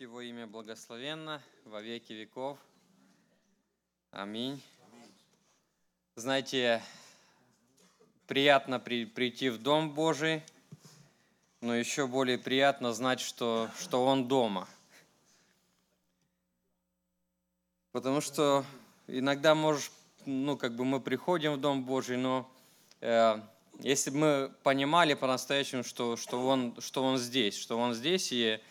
Будь Его имя благословенно во веки веков. Аминь. Знаете, приятно при, прийти в Дом Божий, но еще более приятно знать, что, что Он дома. Потому что иногда можешь, ну, как бы мы приходим в Дом Божий, но э, если бы мы понимали по-настоящему, что, что, он, что Он здесь, что Он здесь, и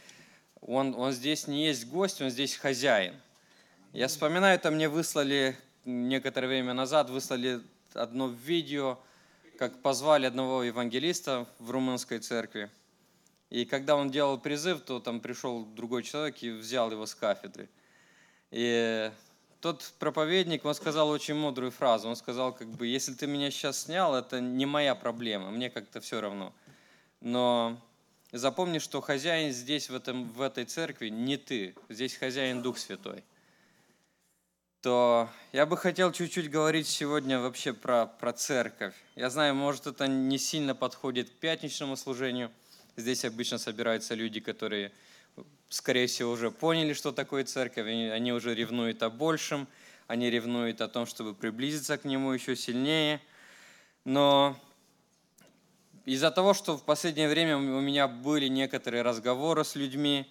он, он здесь не есть гость, он здесь хозяин. Я вспоминаю, это мне выслали некоторое время назад, выслали одно видео, как позвали одного евангелиста в румынской церкви. И когда он делал призыв, то там пришел другой человек и взял его с кафедры. И тот проповедник, он сказал очень мудрую фразу. Он сказал, как бы, если ты меня сейчас снял, это не моя проблема, мне как-то все равно. Но Запомни, что хозяин здесь, в, этом, в этой церкви, не ты. Здесь хозяин Дух Святой. То я бы хотел чуть-чуть говорить сегодня вообще про, про церковь. Я знаю, может, это не сильно подходит к пятничному служению. Здесь обычно собираются люди, которые, скорее всего, уже поняли, что такое церковь. Они, уже ревнуют о большем. Они ревнуют о том, чтобы приблизиться к Нему еще сильнее. Но из-за того, что в последнее время у меня были некоторые разговоры с людьми,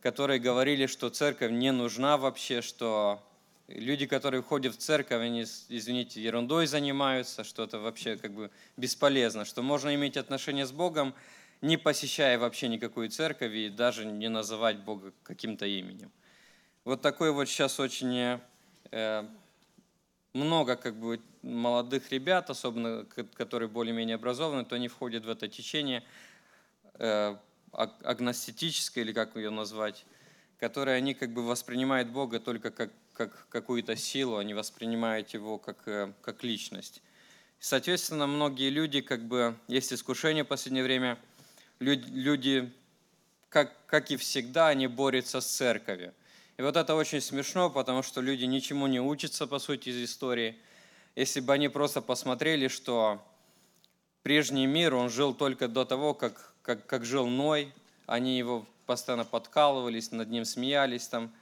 которые говорили, что церковь не нужна вообще, что люди, которые ходят в церковь, они, извините, ерундой занимаются, что это вообще как бы бесполезно, что можно иметь отношения с Богом, не посещая вообще никакую церковь и даже не называть Бога каким-то именем. Вот такой вот сейчас очень э, много как бы молодых ребят, особенно которые более-менее образованы, то они входят в это течение э, агностическое, или как ее назвать, которое они как бы воспринимают Бога только как, как какую-то силу, они воспринимают его как, э, как личность. Соответственно, многие люди, как бы, есть искушение в последнее время, люди, люди как, как и всегда, они борются с церковью. И вот это очень смешно, потому что люди ничему не учатся, по сути, из истории. Если бы они просто посмотрели, что прежний мир, он жил только до того, как, как, как жил Ной, они его постоянно подкалывались, над ним смеялись. Там,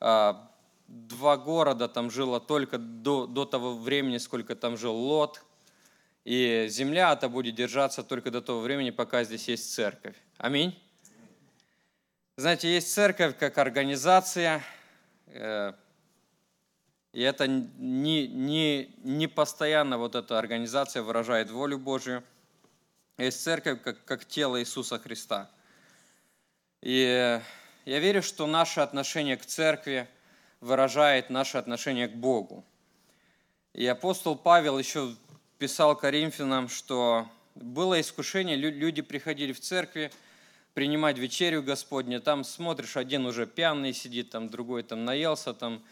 а, два города там жило только до, до того времени, сколько там жил Лот. И земля это будет держаться только до того времени, пока здесь есть церковь. Аминь. Знаете, есть церковь как организация, э, и это не, не, не постоянно вот эта организация выражает волю Божью. Есть церковь как, как тело Иисуса Христа. И я верю, что наше отношение к церкви выражает наше отношение к Богу. И апостол Павел еще писал Коринфянам, что было искушение, люди приходили в церкви, принимать вечерю Господню, там смотришь, один уже пьяный сидит, там другой там наелся, там.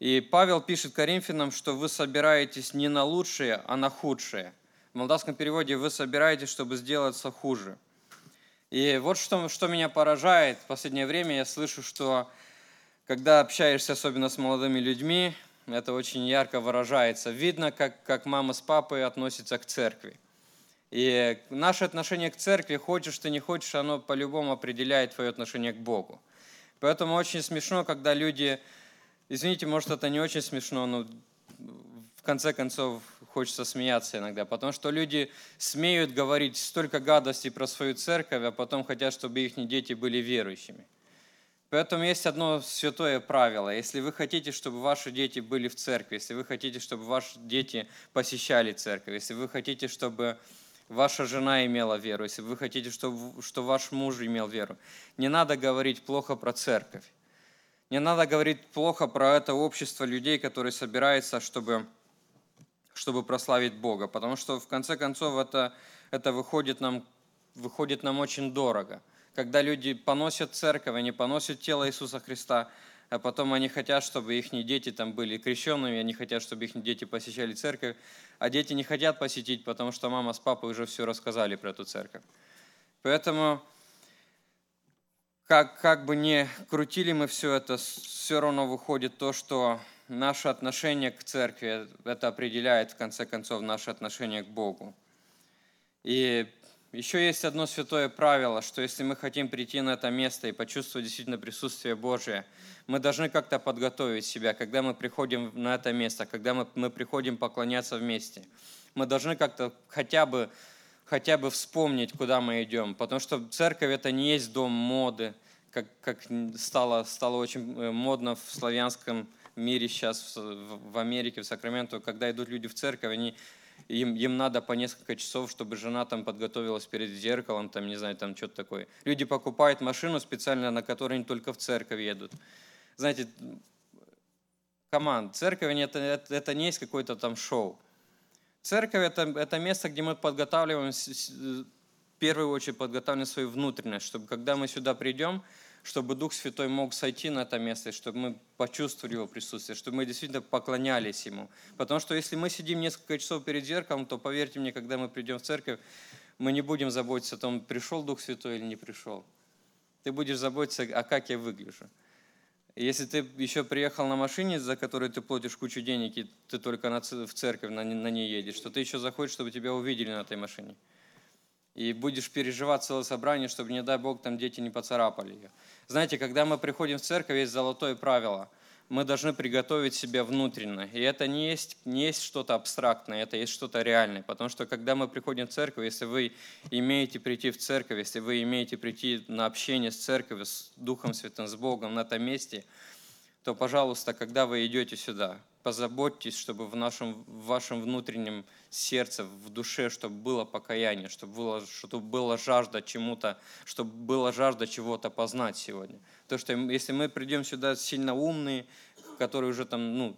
И Павел пишет Коринфянам, что вы собираетесь не на лучшее, а на худшее. В молдавском переводе вы собираетесь, чтобы сделаться хуже. И вот что, что меня поражает в последнее время, я слышу, что когда общаешься особенно с молодыми людьми, это очень ярко выражается. Видно, как, как мама с папой относятся к церкви. И наше отношение к церкви, хочешь ты не хочешь, оно по-любому определяет твое отношение к Богу. Поэтому очень смешно, когда люди, извините, может это не очень смешно, но в конце концов хочется смеяться иногда, потому что люди смеют говорить столько гадостей про свою церковь, а потом хотят, чтобы их дети были верующими. Поэтому есть одно святое правило. Если вы хотите, чтобы ваши дети были в церкви, если вы хотите, чтобы ваши дети посещали церковь, если вы хотите, чтобы ваша жена имела веру, если вы хотите, чтобы, что ваш муж имел веру. Не надо говорить плохо про церковь. Не надо говорить плохо про это общество людей, которые собираются, чтобы, чтобы прославить Бога. Потому что в конце концов это, это выходит, нам, выходит нам очень дорого. Когда люди поносят церковь, они поносят тело Иисуса Христа – а потом они хотят, чтобы их дети там были крещенными, они хотят, чтобы их дети посещали церковь, а дети не хотят посетить, потому что мама с папой уже все рассказали про эту церковь. Поэтому, как, как бы не крутили мы все это, все равно выходит то, что наше отношение к церкви, это определяет в конце концов наше отношение к Богу. И еще есть одно святое правило, что если мы хотим прийти на это место и почувствовать действительно присутствие Божие, мы должны как-то подготовить себя, когда мы приходим на это место, когда мы, мы приходим поклоняться вместе. Мы должны как-то хотя бы, хотя бы вспомнить, куда мы идем, потому что церковь это не есть дом моды, как, как стало, стало очень э, модно в славянском мире сейчас, в Америке, в Сакраменто, когда идут люди в церковь, они им, им надо по несколько часов, чтобы жена там подготовилась перед зеркалом, там, не знаю, там что-то такое. Люди покупают машину специально, на которой они только в церковь едут. Знаете, команд, церковь это, это, это не есть какое-то там шоу. Церковь это, это место, где мы подготавливаем, в первую очередь подготавливаем свою внутренность, чтобы когда мы сюда придем, чтобы Дух Святой мог сойти на это место, чтобы мы почувствовали Его присутствие, чтобы мы действительно поклонялись Ему. Потому что если мы сидим несколько часов перед зеркалом, то поверьте мне, когда мы придем в церковь, мы не будем заботиться о том, пришел Дух Святой или не пришел. Ты будешь заботиться, а как я выгляжу. Если ты еще приехал на машине, за которую ты платишь кучу денег, и ты только в церковь на, ней едешь, то ты еще заходишь, чтобы тебя увидели на этой машине. И будешь переживать целое собрание, чтобы, не дай Бог, там дети не поцарапали ее. Знаете, когда мы приходим в церковь, есть золотое правило. Мы должны приготовить себя внутренне. И это не есть, не есть что-то абстрактное, это есть что-то реальное. Потому что когда мы приходим в церковь, если вы имеете прийти в церковь, если вы имеете прийти на общение с церковью, с Духом Святым, с Богом на этом месте, то, пожалуйста, когда вы идете сюда, позаботьтесь, чтобы в, нашем, в вашем внутреннем сердце, в душе, чтобы было покаяние, чтобы было, чтобы была жажда чему-то, чтобы была жажда чего-то познать сегодня. То, что если мы придем сюда сильно умные, которые уже там, ну,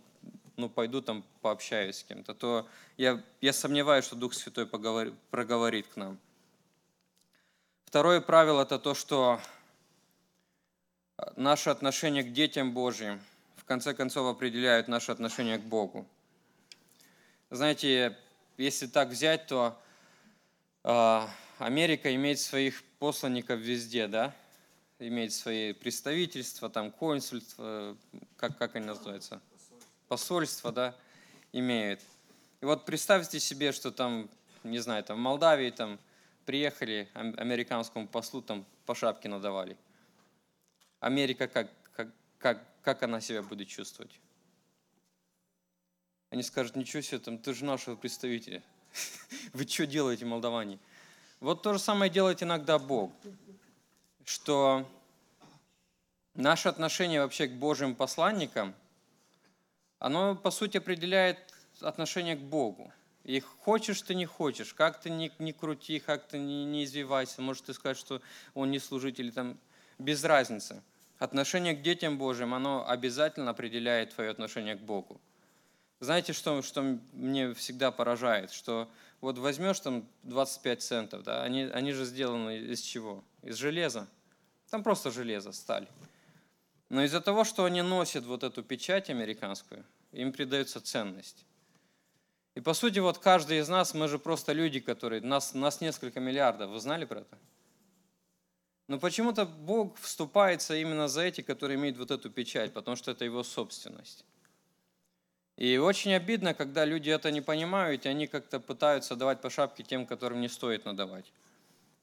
ну пойду там пообщаюсь с кем-то, то я, я сомневаюсь, что Дух Святой поговорит, проговорит к нам. Второе правило – это то, что наше отношение к детям Божьим – в конце концов определяют наше отношение к Богу. Знаете, если так взять, то э, Америка имеет своих посланников везде, да? Имеет свои представительства, там консульства, как, как они называются? Посольства, да, имеют. И вот представьте себе, что там, не знаю, там в Молдавии там приехали американскому послу, там по шапке надавали. Америка как, как, как, как она себя будет чувствовать? Они скажут, ничего себе, там, ты же нашего представителя. Вы что делаете, молдаване? Вот то же самое делает иногда Бог, что наше отношение вообще к Божьим посланникам, оно, по сути, определяет отношение к Богу. И хочешь ты, не хочешь, как ты не, не крути, как ты не, не извивайся, может ты сказать, что он не служитель, там, без разницы – Отношение к детям Божьим, оно обязательно определяет твое отношение к Богу. Знаете, что, что мне всегда поражает? Что вот возьмешь там 25 центов, да, они, они же сделаны из чего? Из железа. Там просто железо, сталь. Но из-за того, что они носят вот эту печать американскую, им придается ценность. И по сути, вот каждый из нас, мы же просто люди, которые, нас, нас несколько миллиардов. Вы знали про это? Но почему-то Бог вступается именно за эти, которые имеют вот эту печать, потому что это его собственность. И очень обидно, когда люди это не понимают, и они как-то пытаются давать по шапке тем, которым не стоит надавать.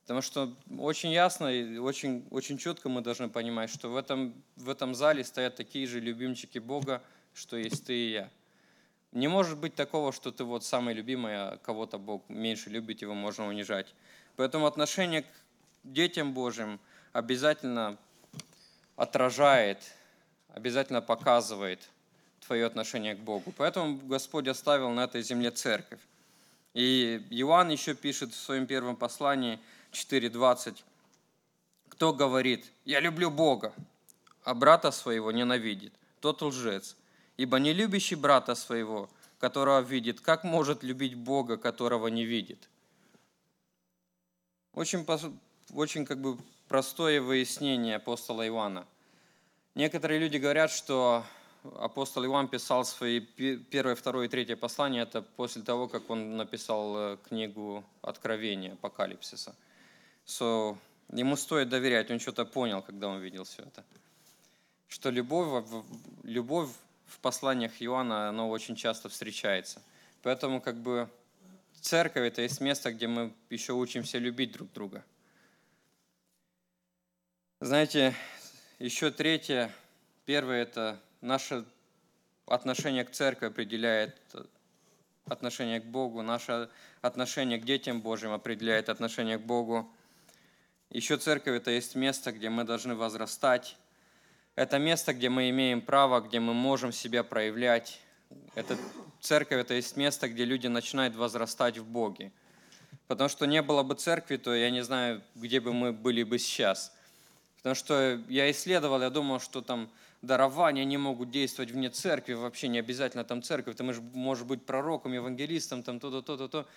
Потому что очень ясно и очень, очень четко мы должны понимать, что в этом, в этом зале стоят такие же любимчики Бога, что есть ты и я. Не может быть такого, что ты вот самый любимый, а кого-то Бог меньше любит, его можно унижать. Поэтому отношение к детям Божьим обязательно отражает, обязательно показывает твое отношение к Богу. Поэтому Господь оставил на этой земле церковь. И Иоанн еще пишет в своем первом послании 4.20, кто говорит, я люблю Бога, а брата своего ненавидит, тот лжец. Ибо не любящий брата своего, которого видит, как может любить Бога, которого не видит? Очень очень как бы простое выяснение апостола Иоанна. Некоторые люди говорят, что апостол Иоанн писал свои первое, второе и третье послание, это после того, как он написал э, книгу Откровения, Апокалипсиса. So, ему стоит доверять, он что-то понял, когда он видел все это. Что любовь, любовь в посланиях Иоанна, она очень часто встречается. Поэтому как бы церковь – это есть место, где мы еще учимся любить друг друга. Знаете, еще третье, первое – это наше отношение к церкви определяет отношение к Богу, наше отношение к детям Божьим определяет отношение к Богу. Еще церковь – это есть место, где мы должны возрастать. Это место, где мы имеем право, где мы можем себя проявлять. Это церковь – это есть место, где люди начинают возрастать в Боге. Потому что не было бы церкви, то я не знаю, где бы мы были бы сейчас. Потому что я исследовал, я думал, что там дарования не могут действовать вне церкви, вообще не обязательно там церковь, ты можешь быть пророком, евангелистом, там то-то, то-то, то.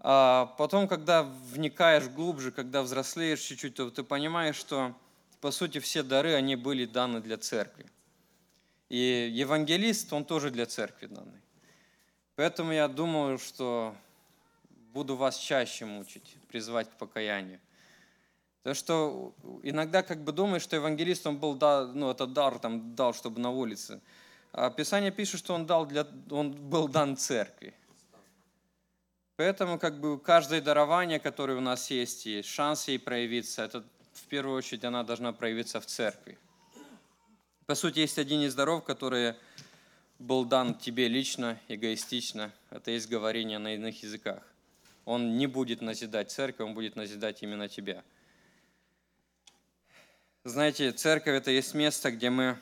А потом, когда вникаешь глубже, когда взрослеешь чуть-чуть, то ты понимаешь, что по сути все дары, они были даны для церкви. И евангелист, он тоже для церкви данный. Поэтому я думаю, что буду вас чаще мучить, призвать к покаянию. Потому что иногда как бы думаешь, что евангелист, он был, ну, это дар там дал, чтобы на улице. А Писание пишет, что он, дал для, он был дан церкви. Поэтому как бы каждое дарование, которое у нас есть, есть шанс ей проявиться, это в первую очередь она должна проявиться в церкви. По сути, есть один из даров, который был дан тебе лично, эгоистично. Это есть говорение на иных языках. Он не будет назидать церковь, он будет назидать именно тебя. Знаете, церковь это есть место, где мы,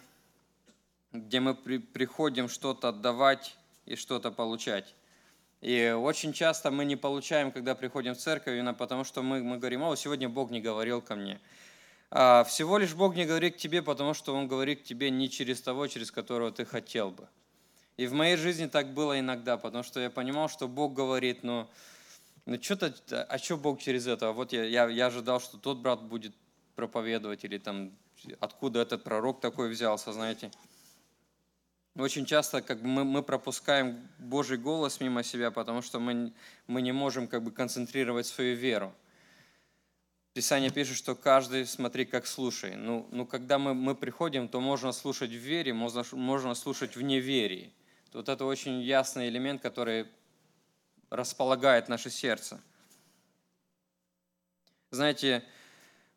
где мы при, приходим что-то отдавать и что-то получать. И очень часто мы не получаем, когда приходим в церковь, именно потому что мы, мы говорим, о, сегодня Бог не говорил ко мне. А всего лишь Бог не говорит к тебе, потому что Он говорит к тебе не через того, через которого ты хотел бы. И в моей жизни так было иногда, потому что я понимал, что Бог говорит, но ну что-то, а что Бог через это? Вот я, я, я ожидал, что тот брат будет проповедовать, или там откуда этот пророк такой взялся, знаете. Очень часто как бы мы, мы пропускаем Божий голос мимо себя, потому что мы, мы не можем как бы концентрировать свою веру. Писание пишет, что каждый, смотри, как слушай. Ну, ну когда мы, мы приходим, то можно слушать в вере, можно, можно слушать в неверии. Вот это очень ясный элемент, который располагает наше сердце. Знаете,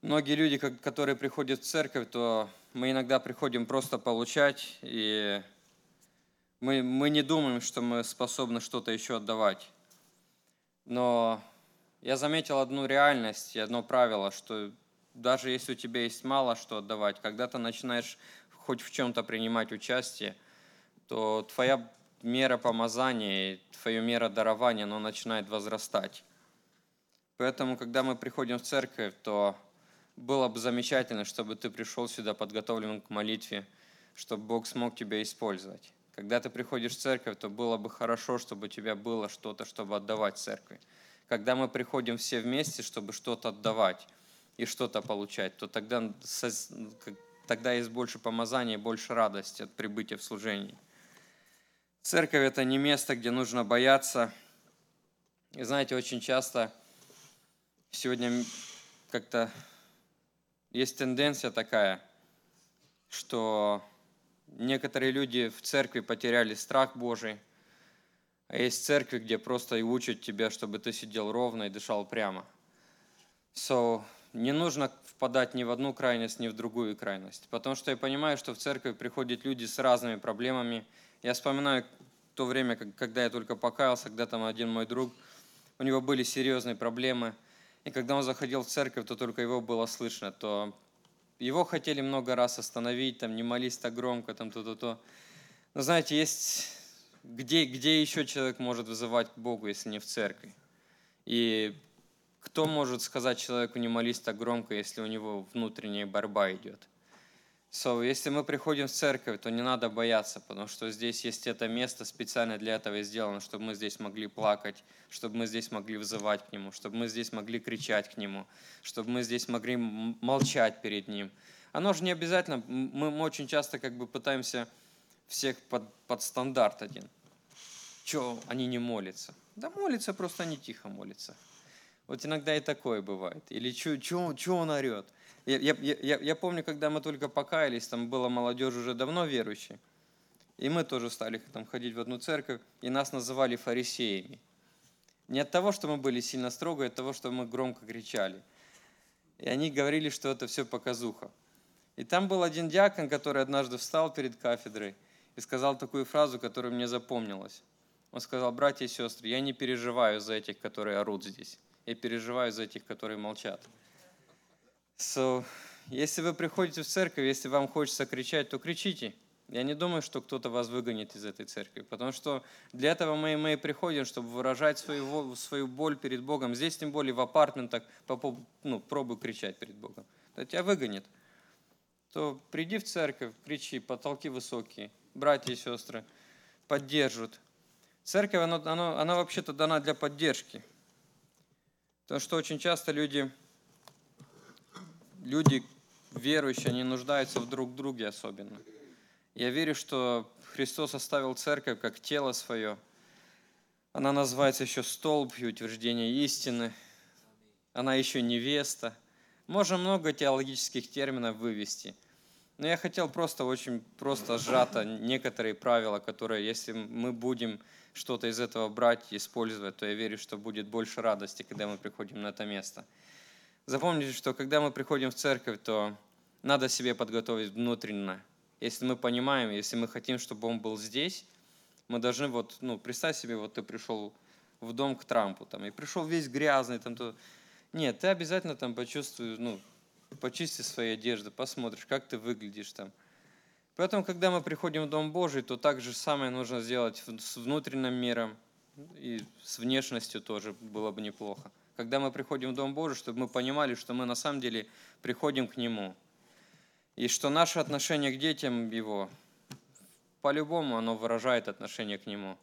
многие люди, которые приходят в церковь, то мы иногда приходим просто получать, и мы, мы не думаем, что мы способны что-то еще отдавать. Но я заметил одну реальность и одно правило, что даже если у тебя есть мало что отдавать, когда ты начинаешь хоть в чем-то принимать участие, то твоя мера помазания, твоя мера дарования, оно начинает возрастать. Поэтому, когда мы приходим в церковь, то было бы замечательно, чтобы ты пришел сюда подготовлен к молитве, чтобы Бог смог тебя использовать. Когда ты приходишь в церковь, то было бы хорошо, чтобы у тебя было что-то, чтобы отдавать церкви. Когда мы приходим все вместе, чтобы что-то отдавать и что-то получать, то тогда, тогда есть больше помазания, больше радости от прибытия в служении. Церковь – это не место, где нужно бояться. И знаете, очень часто сегодня как-то есть тенденция такая, что некоторые люди в церкви потеряли страх Божий, а есть церкви, где просто и учат тебя, чтобы ты сидел ровно и дышал прямо. So, не нужно впадать ни в одну крайность, ни в другую крайность. Потому что я понимаю, что в церковь приходят люди с разными проблемами. Я вспоминаю то время, когда я только покаялся, когда там один мой друг, у него были серьезные проблемы – и когда он заходил в церковь, то только его было слышно, то его хотели много раз остановить, там, не молись так громко, там, то-то-то. Но знаете, есть, где, где еще человек может вызывать к Богу, если не в церкви? И кто может сказать человеку не молись так громко, если у него внутренняя борьба идет? So, если мы приходим в церковь, то не надо бояться, потому что здесь есть это место специально для этого сделано, чтобы мы здесь могли плакать, чтобы мы здесь могли вызывать к Нему, чтобы мы здесь могли кричать к Нему, чтобы мы здесь могли молчать перед Ним. Оно же не обязательно, мы, мы очень часто как бы пытаемся всех под, под стандарт один. Че, они не молятся? Да молятся, просто они тихо молятся. Вот иногда и такое бывает. Или что он орет? Я, я, я, помню, когда мы только покаялись, там была молодежь уже давно верующая, и мы тоже стали там ходить в одну церковь, и нас называли фарисеями. Не от того, что мы были сильно строго, а от того, что мы громко кричали. И они говорили, что это все показуха. И там был один диакон, который однажды встал перед кафедрой и сказал такую фразу, которая мне запомнилась. Он сказал, братья и сестры, я не переживаю за этих, которые орут здесь. Я переживаю за этих, которые молчат. So, если вы приходите в церковь, если вам хочется кричать, то кричите. Я не думаю, что кто-то вас выгонит из этой церкви, потому что для этого мы, мы и приходим, чтобы выражать свою, свою боль перед Богом. Здесь, тем более, в апартментах ну, пробуй кричать перед Богом. То тебя выгонит. То приди в церковь, кричи, потолки высокие, братья и сестры поддержат. Церковь, она, она, она вообще-то дана для поддержки. Потому что очень часто люди, люди верующие, они нуждаются в друг друге особенно. Я верю, что Христос оставил церковь как тело свое. Она называется еще столб и утверждение истины. Она еще невеста. Можно много теологических терминов вывести. Но я хотел просто очень просто сжато некоторые правила, которые, если мы будем что-то из этого брать, использовать, то я верю, что будет больше радости, когда мы приходим на это место. Запомните, что когда мы приходим в церковь, то надо себе подготовить внутренне если мы понимаем, если мы хотим, чтобы он был здесь, мы должны вот, ну, представь себе, вот ты пришел в дом к Трампу, там, и пришел весь грязный, там, то... Нет, ты обязательно там почувствуешь, ну, почисти свои одежды, посмотришь, как ты выглядишь там. Поэтому, когда мы приходим в Дом Божий, то так же самое нужно сделать с внутренним миром и с внешностью тоже было бы неплохо. Когда мы приходим в Дом Божий, чтобы мы понимали, что мы на самом деле приходим к Нему – и что наше отношение к детям Его, по-любому оно выражает отношение к Нему.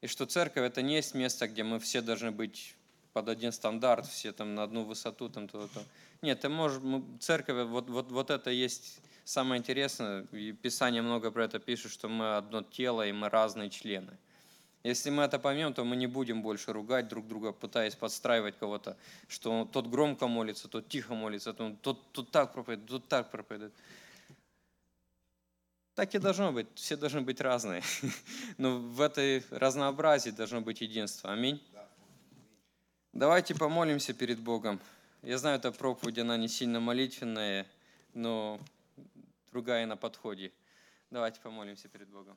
И что церковь это не есть место, где мы все должны быть под один стандарт, все там на одну высоту, там то-то. Нет, ты можешь, церковь, вот, вот, вот это есть самое интересное, и Писание много про это пишет, что мы одно тело, и мы разные члены. Если мы это поймем, то мы не будем больше ругать друг друга, пытаясь подстраивать кого-то, что тот громко молится, тот тихо молится, тот, тот, так проповедует, тот так проповедует. Так и должно быть. Все должны быть разные. Но в этой разнообразии должно быть единство. Аминь. Давайте помолимся перед Богом. Я знаю, эта проповедь, она не сильно молитвенная, но другая на подходе. Давайте помолимся перед Богом.